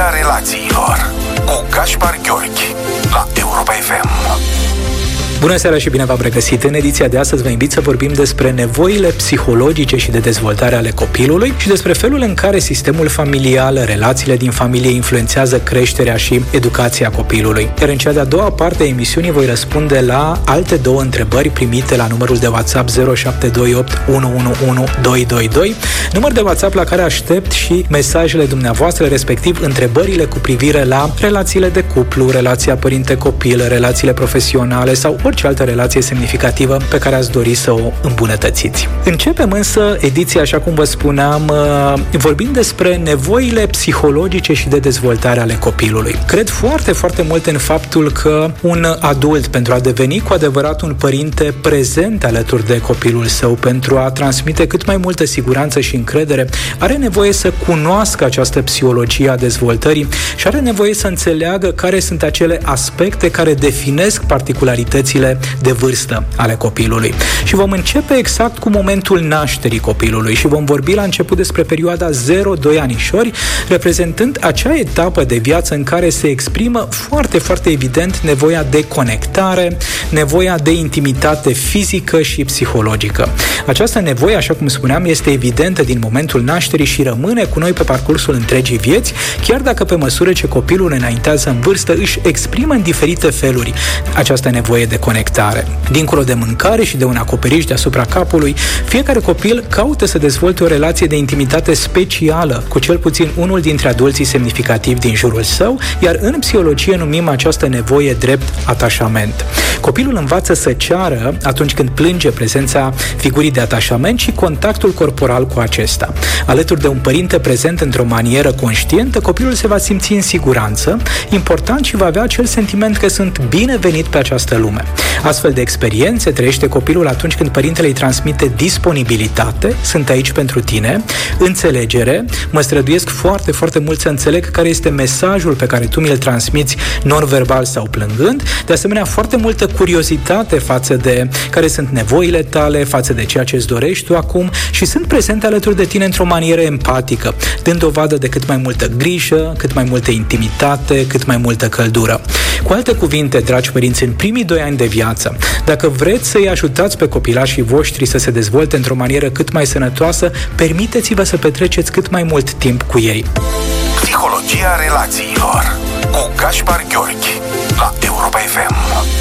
Psihologia relațiilor cu Gaspar Gheorghi la Europa FM. Bună seara și bine v-am regăsit! În ediția de astăzi vă invit să vorbim despre nevoile psihologice și de dezvoltare ale copilului și despre felul în care sistemul familial, relațiile din familie influențează creșterea și educația copilului. Iar în cea de-a doua parte a emisiunii voi răspunde la alte două întrebări primite la numărul de WhatsApp 0728 111222, număr de WhatsApp la care aștept și mesajele dumneavoastră, respectiv întrebările cu privire la relațiile de cuplu, relația părinte-copil, relațiile profesionale sau orice altă relație semnificativă pe care ați dori să o îmbunătățiți. Începem însă ediția, așa cum vă spuneam, uh, vorbind despre nevoile psihologice și de dezvoltare ale copilului. Cred foarte, foarte mult în faptul că un adult, pentru a deveni cu adevărat un părinte prezent alături de copilul său, pentru a transmite cât mai multă siguranță și încredere, are nevoie să cunoască această psihologie a dezvoltării și are nevoie să înțeleagă care sunt acele aspecte care definesc particularitățile categoriile de vârstă ale copilului. Și vom începe exact cu momentul nașterii copilului și vom vorbi la început despre perioada 0-2 anișori, reprezentând acea etapă de viață în care se exprimă foarte, foarte evident nevoia de conectare, nevoia de intimitate fizică și psihologică. Această nevoie, așa cum spuneam, este evidentă din momentul nașterii și rămâne cu noi pe parcursul întregii vieți, chiar dacă pe măsură ce copilul înaintează în vârstă își exprimă în diferite feluri această nevoie de conectare. Dincolo de mâncare și de un acoperiș deasupra capului, fiecare copil caută să dezvolte o relație de intimitate specială cu cel puțin unul dintre adulții semnificativi din jurul său, iar în psihologie numim această nevoie drept atașament. Copilul învață să ceară atunci când plânge prezența figurii de atașament și contactul corporal cu acesta. Alături de un părinte prezent într-o manieră conștientă, copilul se va simți în siguranță, important și va avea acel sentiment că sunt binevenit pe această lume. Astfel de experiențe trăiește copilul atunci când părintele îi transmite disponibilitate, sunt aici pentru tine, înțelegere, mă străduiesc foarte, foarte mult să înțeleg care este mesajul pe care tu mi-l transmiți non-verbal sau plângând, de asemenea foarte multă curiozitate față de care sunt nevoile tale, față de ceea ce îți dorești tu acum și sunt prezente alături de tine într-o manieră empatică, dând dovadă de cât mai multă grijă, cât mai multă intimitate, cât mai multă căldură. Cu alte cuvinte, dragi părinți, în primii doi ani de viață, dacă vreți să-i ajutați pe copilașii voștri să se dezvolte într-o manieră cât mai sănătoasă, permiteți-vă să petreceți cât mai mult timp cu ei. Psihologia relațiilor cu Gaspar Gheorghi la Europa FM.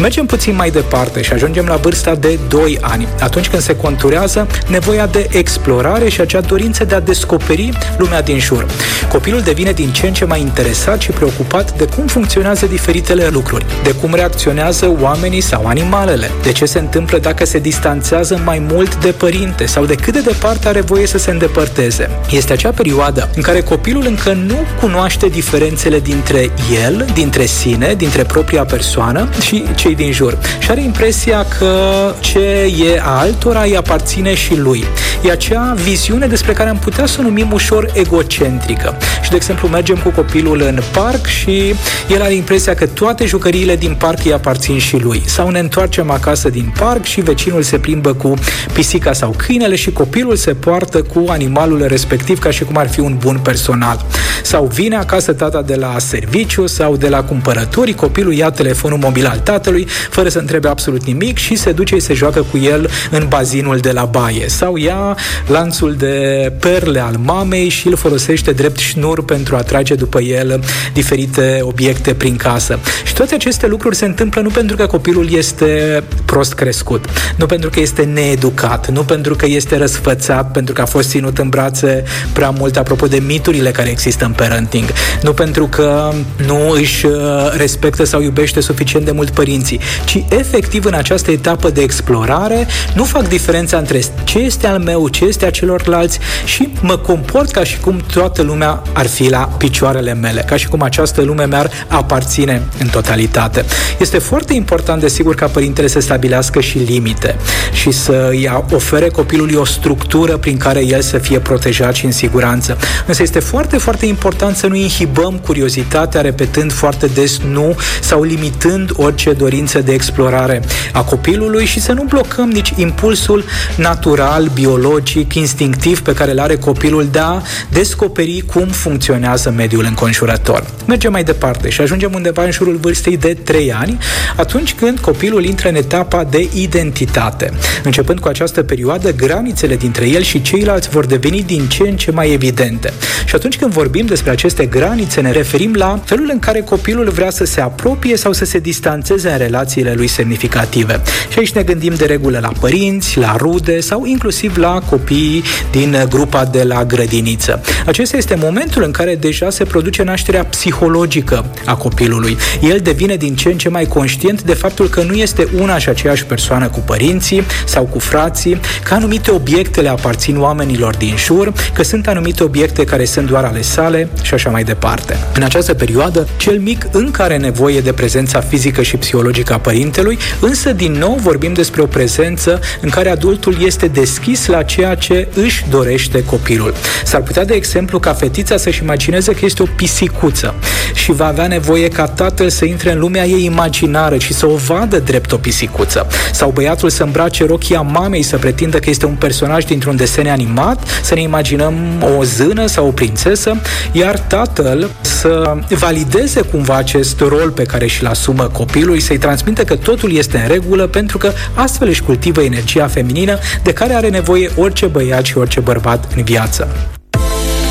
Mergem puțin mai departe și ajungem la vârsta de 2 ani, atunci când se conturează nevoia de explorare și acea dorință de a descoperi lumea din jur. Copilul devine din ce în ce mai interesat și preocupat de cum funcționează diferitele lucruri, de cum reacționează oamenii sau animalele, de ce se întâmplă dacă se distanțează mai mult de părinte sau de cât de departe are voie să se îndepărteze. Este acea perioadă în care copilul încă nu cunoaște diferențele dintre el, dintre sine, dintre propria persoană și ce cei din jur și are impresia că ce e a altora îi aparține și lui. E acea viziune despre care am putea să o numim ușor egocentrică. Și, de exemplu, mergem cu copilul în parc și el are impresia că toate jucăriile din parc îi aparțin și lui. Sau ne întoarcem acasă din parc și vecinul se plimbă cu pisica sau câinele și copilul se poartă cu animalul respectiv ca și cum ar fi un bun personal. Sau vine acasă tata de la serviciu sau de la cumpărături, copilul ia telefonul mobil al tatălui copilului, fără să întrebe absolut nimic și se duce și se joacă cu el în bazinul de la baie. Sau ia lanțul de perle al mamei și îl folosește drept șnur pentru a trage după el diferite obiecte prin casă. Și toate aceste lucruri se întâmplă nu pentru că copilul este prost crescut, nu pentru că este needucat, nu pentru că este răsfățat, pentru că a fost ținut în brațe prea mult, apropo de miturile care există în parenting, nu pentru că nu își uh, respectă sau iubește suficient de mult părinții, părinții, ci efectiv în această etapă de explorare nu fac diferența între ce este al meu, ce este a celorlalți și mă comport ca și cum toată lumea ar fi la picioarele mele, ca și cum această lume mi-ar aparține în totalitate. Este foarte important, desigur, ca părintele să stabilească și limite și să îi ofere copilului o structură prin care el să fie protejat și în siguranță. Însă este foarte, foarte important important să nu inhibăm curiozitatea repetând foarte des nu sau limitând orice dorință de explorare a copilului și să nu blocăm nici impulsul natural, biologic, instinctiv pe care îl are copilul de a descoperi cum funcționează mediul înconjurător. Mergem mai departe și ajungem undeva în jurul vârstei de 3 ani, atunci când copilul intră în etapa de identitate. Începând cu această perioadă, granițele dintre el și ceilalți vor deveni din ce în ce mai evidente. Și atunci când vorbim despre aceste granițe, ne referim la felul în care copilul vrea să se apropie sau să se distanțeze în relațiile lui semnificative. Și aici ne gândim de regulă la părinți, la rude sau inclusiv la copiii din grupa de la grădiniță. Acesta este momentul în care deja se produce nașterea psihologică a copilului. El devine din ce în ce mai conștient de faptul că nu este una și aceeași persoană cu părinții sau cu frații, că anumite obiecte le aparțin oamenilor din jur, că sunt anumite obiecte care sunt doar ale sale și așa mai departe. În această perioadă, cel mic încă are nevoie de prezența fizică și psihologică a părintelui, însă din nou vorbim despre o prezență în care adultul este deschis la ceea ce își dorește copilul. S-ar putea, de exemplu, ca fetița să-și imagineze că este o pisicuță și va avea nevoie ca tatăl să intre în lumea ei imaginară și să o vadă drept o pisicuță. Sau băiatul să îmbrace rochia mamei să pretindă că este un personaj dintr-un desen animat, să ne imaginăm o zână sau o prințesă, iar tatăl să valideze cumva acest rol pe care și-l asumă copilul, să-i transmită că totul este în regulă, pentru că astfel își cultivă energia feminină de care are nevoie orice băiat și orice bărbat în viață.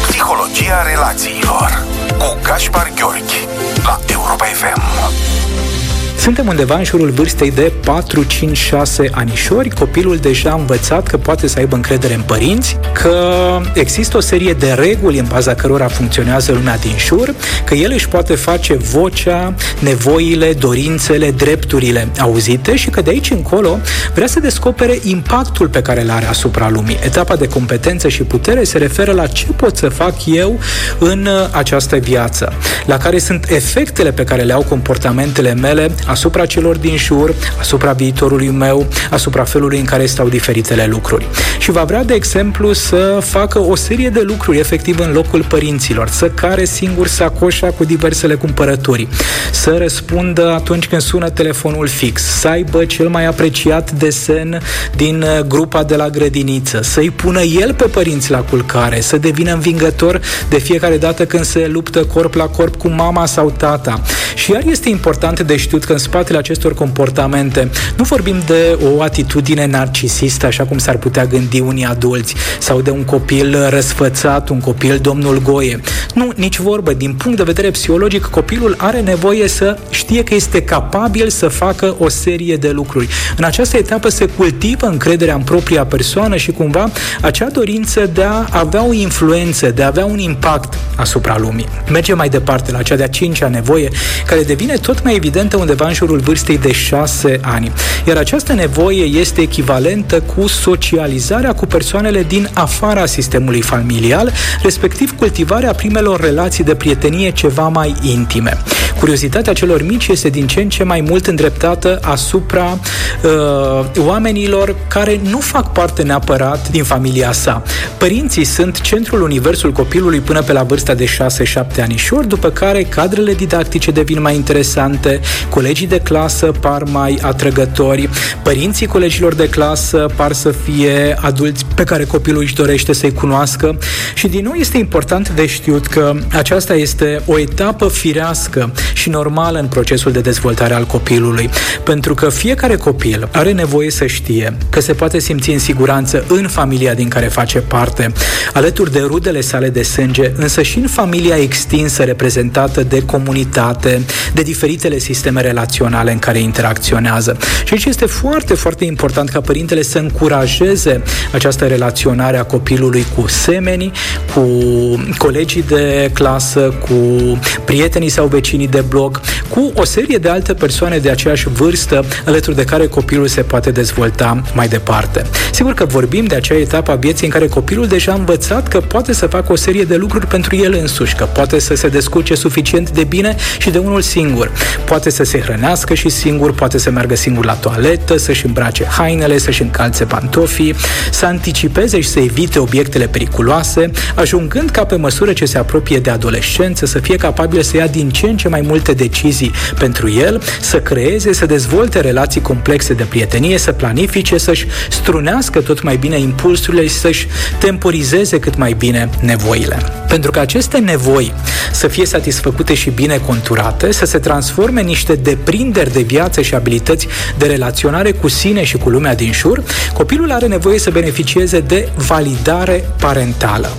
Psihologia relațiilor cu Gaspar Gheorghi la Europa FM. Suntem undeva în jurul vârstei de 4, 5, 6 anișori. Copilul deja a învățat că poate să aibă încredere în părinți, că există o serie de reguli în baza cărora funcționează lumea din jur, că el își poate face vocea, nevoile, dorințele, drepturile auzite și că de aici încolo vrea să descopere impactul pe care îl are asupra lumii. Etapa de competență și putere se referă la ce pot să fac eu în această viață, la care sunt efectele pe care le au comportamentele mele asupra celor din jur, asupra viitorului meu, asupra felului în care stau diferitele lucruri. Și va vrea, de exemplu, să facă o serie de lucruri efectiv în locul părinților, să care singur sacoșa cu diversele cumpărături, să răspundă atunci când sună telefonul fix, să aibă cel mai apreciat desen din uh, grupa de la grădiniță, să-i pună el pe părinți la culcare, să devină învingător de fiecare dată când se luptă corp la corp cu mama sau tata. Și iar este important de știut că în spatele acestor comportamente nu vorbim de o atitudine narcisistă, așa cum s-ar putea gândi unii adulți, sau de un copil răsfățat, un copil domnul Goie. Nu, nici vorbă. Din punct de vedere psihologic, copilul are nevoie să știe că este capabil să facă o serie de lucruri. În această etapă se cultivă încrederea în propria persoană și cumva acea dorință de a avea o influență, de a avea un impact asupra lumii. Mergem mai departe la cea de-a cincea nevoie, care devine tot mai evidentă undeva în jurul vârstei de 6 ani. Iar această nevoie este echivalentă cu socializarea cu persoanele din afara sistemului familial, respectiv cultivarea primelor relații de prietenie ceva mai intime. Curiozitatea celor mici este din ce în ce mai mult îndreptată asupra uh, oamenilor care nu fac parte neapărat din familia sa. Părinții sunt centrul universul copilului până pe la vârsta de 6-7 anișori, după care cadrele didactice devin mai interesante, colegii de clasă par mai atrăgători, părinții colegilor de clasă par să fie adulți pe care copilul își dorește să-i cunoască. Și din nou este important de știut că aceasta este o etapă firească și normală în procesul de dezvoltare al copilului, pentru că fiecare copil are nevoie să știe că se poate simți în siguranță în familia din care face parte, alături de rudele sale de sânge, însă și în familia extinsă reprezentată de comunitate, de diferitele sisteme relaționale în care interacționează. Și aici este foarte, foarte important ca părintele să încurajeze această relaționare a copilului cu semenii, cu colegii de clasă, cu prietenii sau vecinii de bloc, cu o serie de alte persoane de aceeași vârstă alături de care copilul se poate dezvolta mai departe. Sigur că vorbim de acea etapă a vieții în care copilul deja a învățat că poate să facă o serie de lucruri pentru pentru el însuși, că poate să se descurce suficient de bine și de unul singur. Poate să se hrănească și singur, poate să meargă singur la toaletă, să-și îmbrace hainele, să-și încalțe pantofii, să anticipeze și să evite obiectele periculoase, ajungând ca pe măsură ce se apropie de adolescență să fie capabil să ia din ce în ce mai multe decizii pentru el, să creeze, să dezvolte relații complexe de prietenie, să planifice, să-și strunească tot mai bine impulsurile și să-și temporizeze cât mai bine nevoile. Pentru că aceste nevoi să fie satisfăcute și bine conturate, să se transforme în niște deprinderi de viață și abilități de relaționare cu sine și cu lumea din jur, copilul are nevoie să beneficieze de validare parentală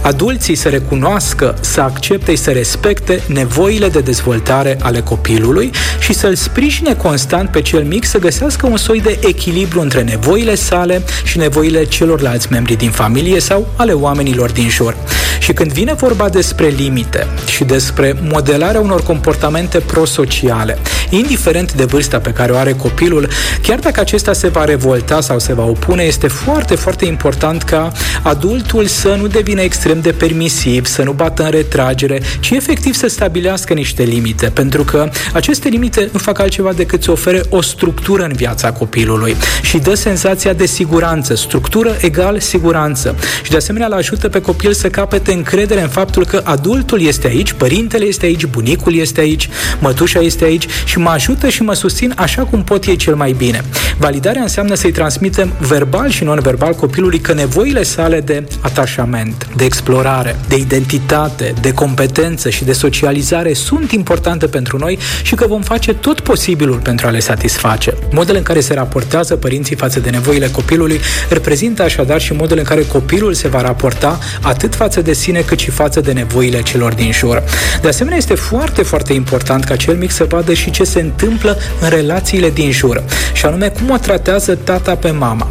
adulții să recunoască, să accepte și să respecte nevoile de dezvoltare ale copilului și să-l sprijine constant pe cel mic să găsească un soi de echilibru între nevoile sale și nevoile celorlalți membri din familie sau ale oamenilor din jur. Și când vine vorba despre limite și despre modelarea unor comportamente prosociale, indiferent de vârsta pe care o are copilul, chiar dacă acesta se va revolta sau se va opune, este foarte, foarte important ca adultul să nu devină extrem de permisiv, să nu bată în retragere, ci efectiv să stabilească niște limite, pentru că aceste limite nu fac altceva decât să ofere o structură în viața copilului și dă senzația de siguranță, structură egal siguranță. Și de asemenea îl ajută pe copil să capete încredere în faptul că adultul este aici, părintele este aici, bunicul este aici, mătușa este aici și mă ajută și mă susțin așa cum pot ei cel mai bine. Validarea înseamnă să-i transmitem verbal și non-verbal copilului că nevoile sale de atașament, de explorare, de identitate, de competență și de socializare sunt importante pentru noi și că vom face tot posibilul pentru a le satisface. Modul în care se raportează părinții față de nevoile copilului reprezintă așadar și modul în care copilul se va raporta atât față de sine cât și față de nevoile celor din jur. De asemenea, este foarte, foarte important ca cel mic să vadă și ce se întâmplă în relațiile din jur, și anume cum o tratează tata pe mama,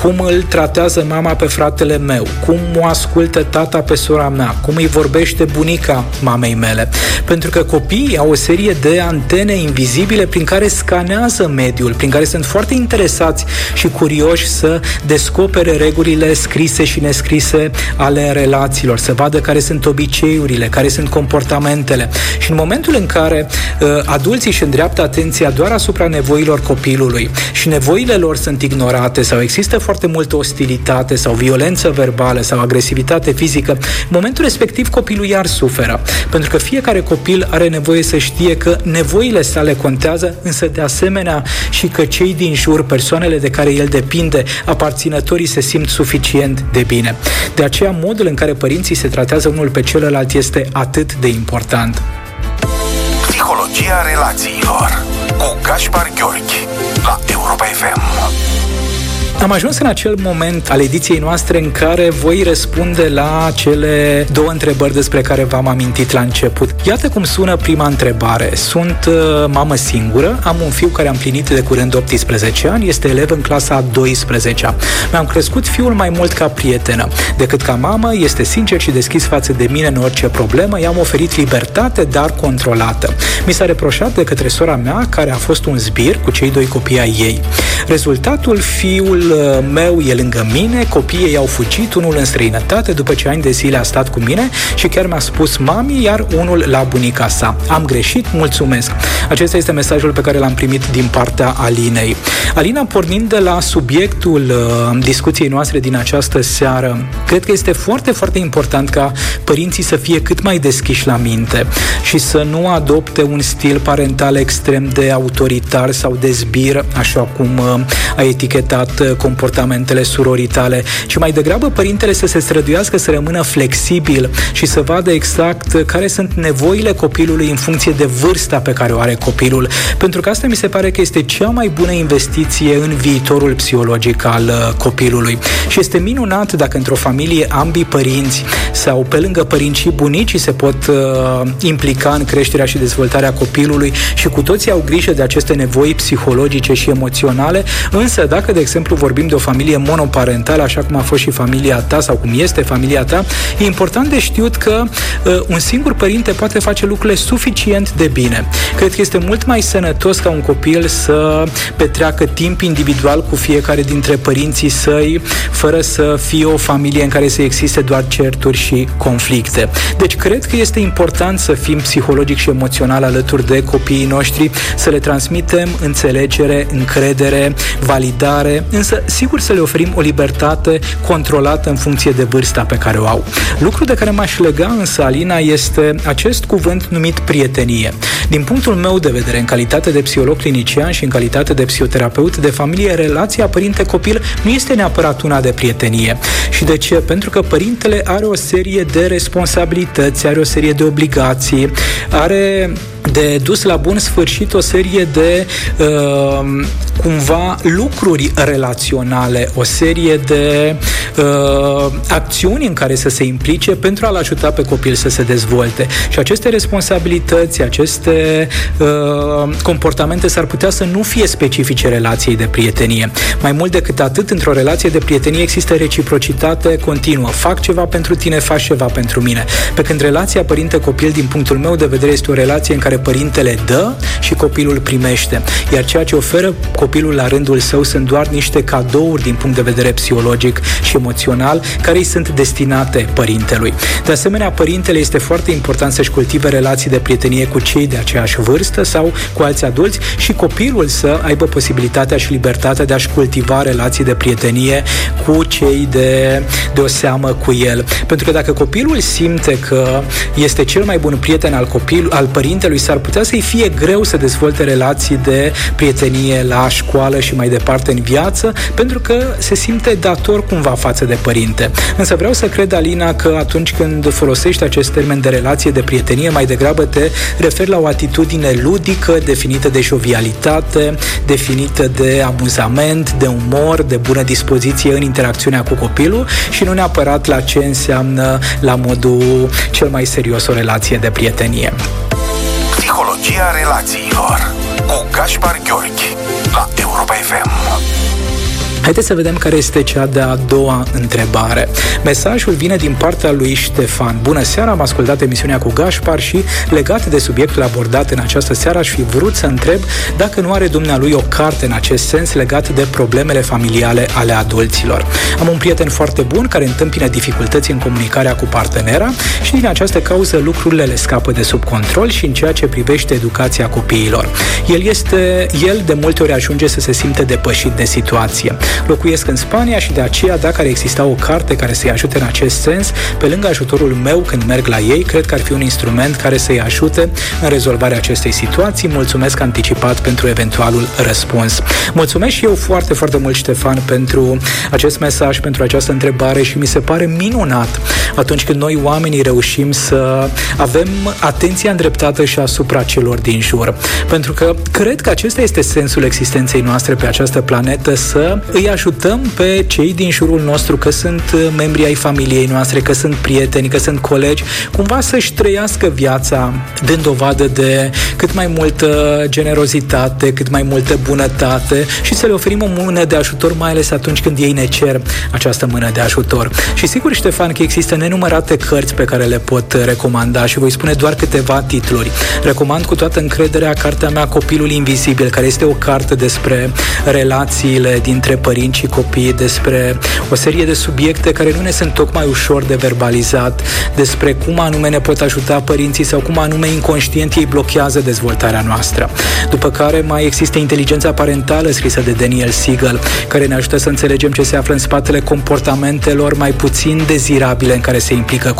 cum îl tratează mama pe fratele meu, cum o ascultă tata pe sora mea, cum îi vorbește bunica mamei mele. Pentru că copiii au o serie de antene invizibile prin care scanează mediul, prin care sunt foarte interesați și curioși să descopere regulile scrise și nescrise ale relațiilor, să vadă care sunt obiceiurile, care sunt comportamentele. Și în momentul în care uh, adulții își îndreaptă atenția doar asupra nevoilor copilului și nevoile lor sunt ignorate sau există foarte multă ostilitate sau violență verbală sau agresivitate fizică, în momentul respectiv copilul iar suferă. Pentru că fiecare copil are nevoie să știe că nevoile sale contează, însă de asemenea și că cei din jur, persoanele de care el depinde, aparținătorii se simt suficient de bine. De aceea, modul în care părinții se tratează unul pe celălalt este atât de important. Psihologia relațiilor cu Gaspar Gheorghi la Europa FM. Am ajuns în acel moment al ediției noastre în care voi răspunde la cele două întrebări despre care v-am amintit la început. Iată cum sună prima întrebare. Sunt uh, mamă singură, am un fiu care a împlinit de curând 18 ani, este elev în clasa a 12-a. Mi-am crescut fiul mai mult ca prietenă decât ca mamă, este sincer și deschis față de mine în orice problemă, i-am oferit libertate, dar controlată. Mi s-a reproșat de către sora mea, care a fost un zbir cu cei doi copii ai ei. Rezultatul, fiul meu e lângă mine, copiii ei au fugit, unul în străinătate, după ce ani de zile a stat cu mine și chiar mi-a spus mami, iar unul la bunica sa. Am greșit, mulțumesc. Acesta este mesajul pe care l-am primit din partea Alinei. Alina, pornind de la subiectul uh, discuției noastre din această seară, cred că este foarte, foarte important ca părinții să fie cât mai deschiși la minte și să nu adopte un stil parental extrem de autoritar sau de zbir, așa cum uh, a etichetat uh, comportamentele surorii tale, ci mai degrabă părintele să se străduiască să rămână flexibil și să vadă exact care sunt nevoile copilului în funcție de vârsta pe care o are copilul. Pentru că asta mi se pare că este cea mai bună investiție în viitorul psihologic al uh, copilului. Și este minunat dacă într-o familie ambii părinți sau pe lângă părinți și bunicii se pot uh, implica în creșterea și dezvoltarea copilului și cu toții au grijă de aceste nevoi psihologice și emoționale, însă dacă, de exemplu, vorbim de o familie monoparentală, așa cum a fost și familia ta sau cum este familia ta, e important de știut că uh, un singur părinte poate face lucrurile suficient de bine. Cred că este mult mai sănătos ca un copil să petreacă timp individual cu fiecare dintre părinții săi, fără să fie o familie în care să existe doar certuri și conflicte. Deci cred că este important să fim psihologic și emoțional alături de copiii noștri, să le transmitem înțelegere, încredere, validare, însă sigur să le oferim o libertate controlată în funcție de vârsta pe care o au. Lucru de care m-aș lega însă, Alina, este acest cuvânt numit prietenie. Din punctul meu de vedere, în calitate de psiholog clinician și în calitate de psihoterapeut de familie, relația părinte-copil nu este neapărat una de prietenie. Și de ce? Pentru că părintele are o serie de responsabilități, are o serie de obligații, are de dus la bun sfârșit o serie de uh, cumva lucruri relaționale, o serie de uh, acțiuni în care să se implice pentru a-l ajuta pe copil să se dezvolte. Și aceste responsabilități, aceste uh, comportamente s-ar putea să nu fie specifice relației de prietenie. Mai mult decât atât, într-o relație de prietenie există reciprocitate continuă. Fac ceva pentru tine, faci ceva pentru mine. Pe când relația părinte-copil, din punctul meu de vedere, este o relație în care părintele dă și copilul primește. Iar ceea ce oferă copilul la rândul său sunt doar niște cadouri din punct de vedere psihologic și emoțional care îi sunt destinate părintelui. De asemenea, părintele este foarte important să-și cultive relații de prietenie cu cei de aceeași vârstă sau cu alți adulți și copilul să aibă posibilitatea și libertatea de a-și cultiva relații de prietenie cu cei de, de o seamă cu el. Pentru că dacă copilul simte că este cel mai bun prieten al copil, al părintelui, s-ar putea să-i fie greu să dezvolte relații de prietenie la școală și mai departe în viață, pentru că se simte dator cumva față de părinte. Însă vreau să cred, Alina, că atunci când folosești acest termen de relație de prietenie, mai degrabă te referi la o atitudine ludică, definită de jovialitate, definită de amuzament, de umor, de bună dispoziție în interacțiunea cu copilul și nu neapărat la ce înseamnă la modul cel mai serios o relație de prietenie. Psihologia relațiilor cu Gaspar Gheorghi la Europa FM. Haideți să vedem care este cea de-a doua întrebare. Mesajul vine din partea lui Ștefan. Bună seara, am ascultat emisiunea cu Gașpar și legat de subiectul abordat în această seară aș fi vrut să întreb dacă nu are dumnealui o carte în acest sens legat de problemele familiale ale adulților. Am un prieten foarte bun care întâmpină dificultăți în comunicarea cu partenera și din această cauză lucrurile le scapă de sub control și în ceea ce privește educația copiilor. El este, el de multe ori ajunge să se simte depășit de situație. Locuiesc în Spania și de aceea, dacă ar exista o carte care să-i ajute în acest sens, pe lângă ajutorul meu când merg la ei, cred că ar fi un instrument care să-i ajute în rezolvarea acestei situații. Mulțumesc anticipat pentru eventualul răspuns. Mulțumesc și eu foarte, foarte mult, Ștefan, pentru acest mesaj, pentru această întrebare și mi se pare minunat atunci când noi oamenii reușim să avem atenția îndreptată și asupra celor din jur. Pentru că cred că acesta este sensul existenței noastre pe această planetă, să îi îi ajutăm pe cei din jurul nostru, că sunt uh, membri ai familiei noastre, că sunt prieteni, că sunt colegi, cumva să-și trăiască viața dând dovadă de cât mai multă generozitate, cât mai multă bunătate și să le oferim o mână de ajutor, mai ales atunci când ei ne cer această mână de ajutor. Și sigur, Ștefan, că există nenumărate cărți pe care le pot recomanda și voi spune doar câteva titluri. Recomand cu toată încrederea cartea mea Copilul Invizibil, care este o carte despre relațiile dintre părinți părinți și copii, despre o serie de subiecte care nu ne sunt tocmai ușor de verbalizat, despre cum anume ne pot ajuta părinții sau cum anume inconștient ei blochează dezvoltarea noastră. După care mai există inteligența parentală scrisă de Daniel Siegel, care ne ajută să înțelegem ce se află în spatele comportamentelor mai puțin dezirabile în care se implică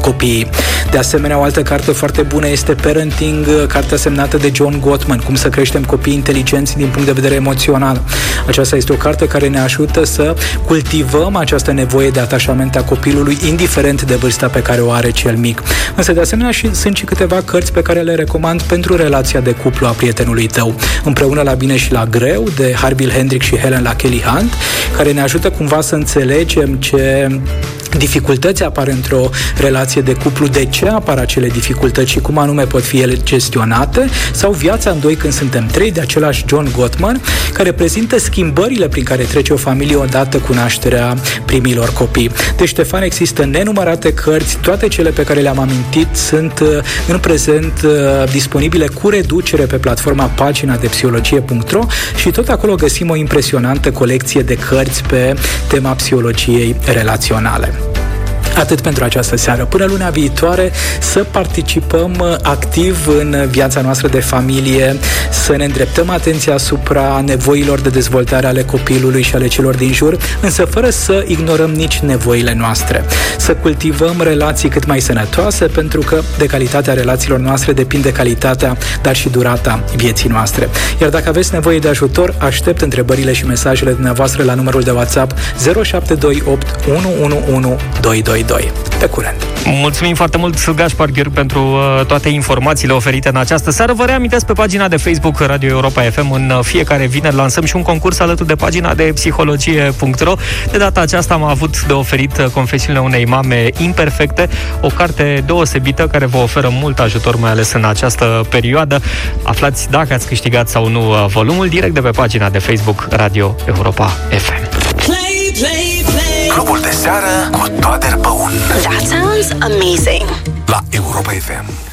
copiii. De asemenea, o altă carte foarte bună este Parenting, cartea semnată de John Gottman, cum să creștem copii inteligenți din punct de vedere emoțional. Aceasta este o carte care care ne ajută să cultivăm această nevoie de atașament a copilului, indiferent de vârsta pe care o are cel mic. Însă, de asemenea, și, sunt și câteva cărți pe care le recomand pentru relația de cuplu a prietenului tău. Împreună la bine și la greu, de Harville Hendrick și Helen la Kelly Hunt, care ne ajută cumva să înțelegem ce dificultăți apar într-o relație de cuplu, de ce apar acele dificultăți și cum anume pot fi ele gestionate, sau Viața în doi când suntem trei, de același John Gottman, care prezintă schimbările prin care trece o familie odată cu nașterea primilor copii. Deci, Ștefan, există nenumărate cărți, toate cele pe care le-am amintit sunt uh, în prezent uh, disponibile cu reducere pe platforma pagina de psihologie.ro și tot acolo găsim o impresionantă colecție de cărți pe tema psihologiei relaționale. Atât pentru această seară. Până luna viitoare să participăm uh, activ în viața noastră de familie, să ne îndreptăm atenția asupra nevoilor de dezvoltare ale copilului și ale celor din jur, însă fără să ignorăm nici nevoile noastre. Să cultivăm relații cât mai sănătoase, pentru că de calitatea relațiilor noastre depinde calitatea, dar și durata vieții noastre. Iar dacă aveți nevoie de ajutor, aștept întrebările și mesajele dumneavoastră la numărul de WhatsApp 0728 111 2. Pe curând! Mulțumim foarte mult, Gaspar Gheorghe, pentru uh, toate informațiile oferite în această seară. Vă reamintesc pe pagina de Facebook Radio Europa FM în uh, fiecare vineri lansăm și un concurs alături de pagina de psihologie.ro. De data aceasta am avut de oferit uh, Confesiunile unei mame imperfecte, o carte deosebită care vă oferă mult ajutor, mai ales în această perioadă. Aflați dacă ați câștigat sau nu uh, volumul direct de pe pagina de Facebook Radio Europa FM. Play, play, play. Clubul de seară cu Toader Băun. That sounds amazing. La Europa FM.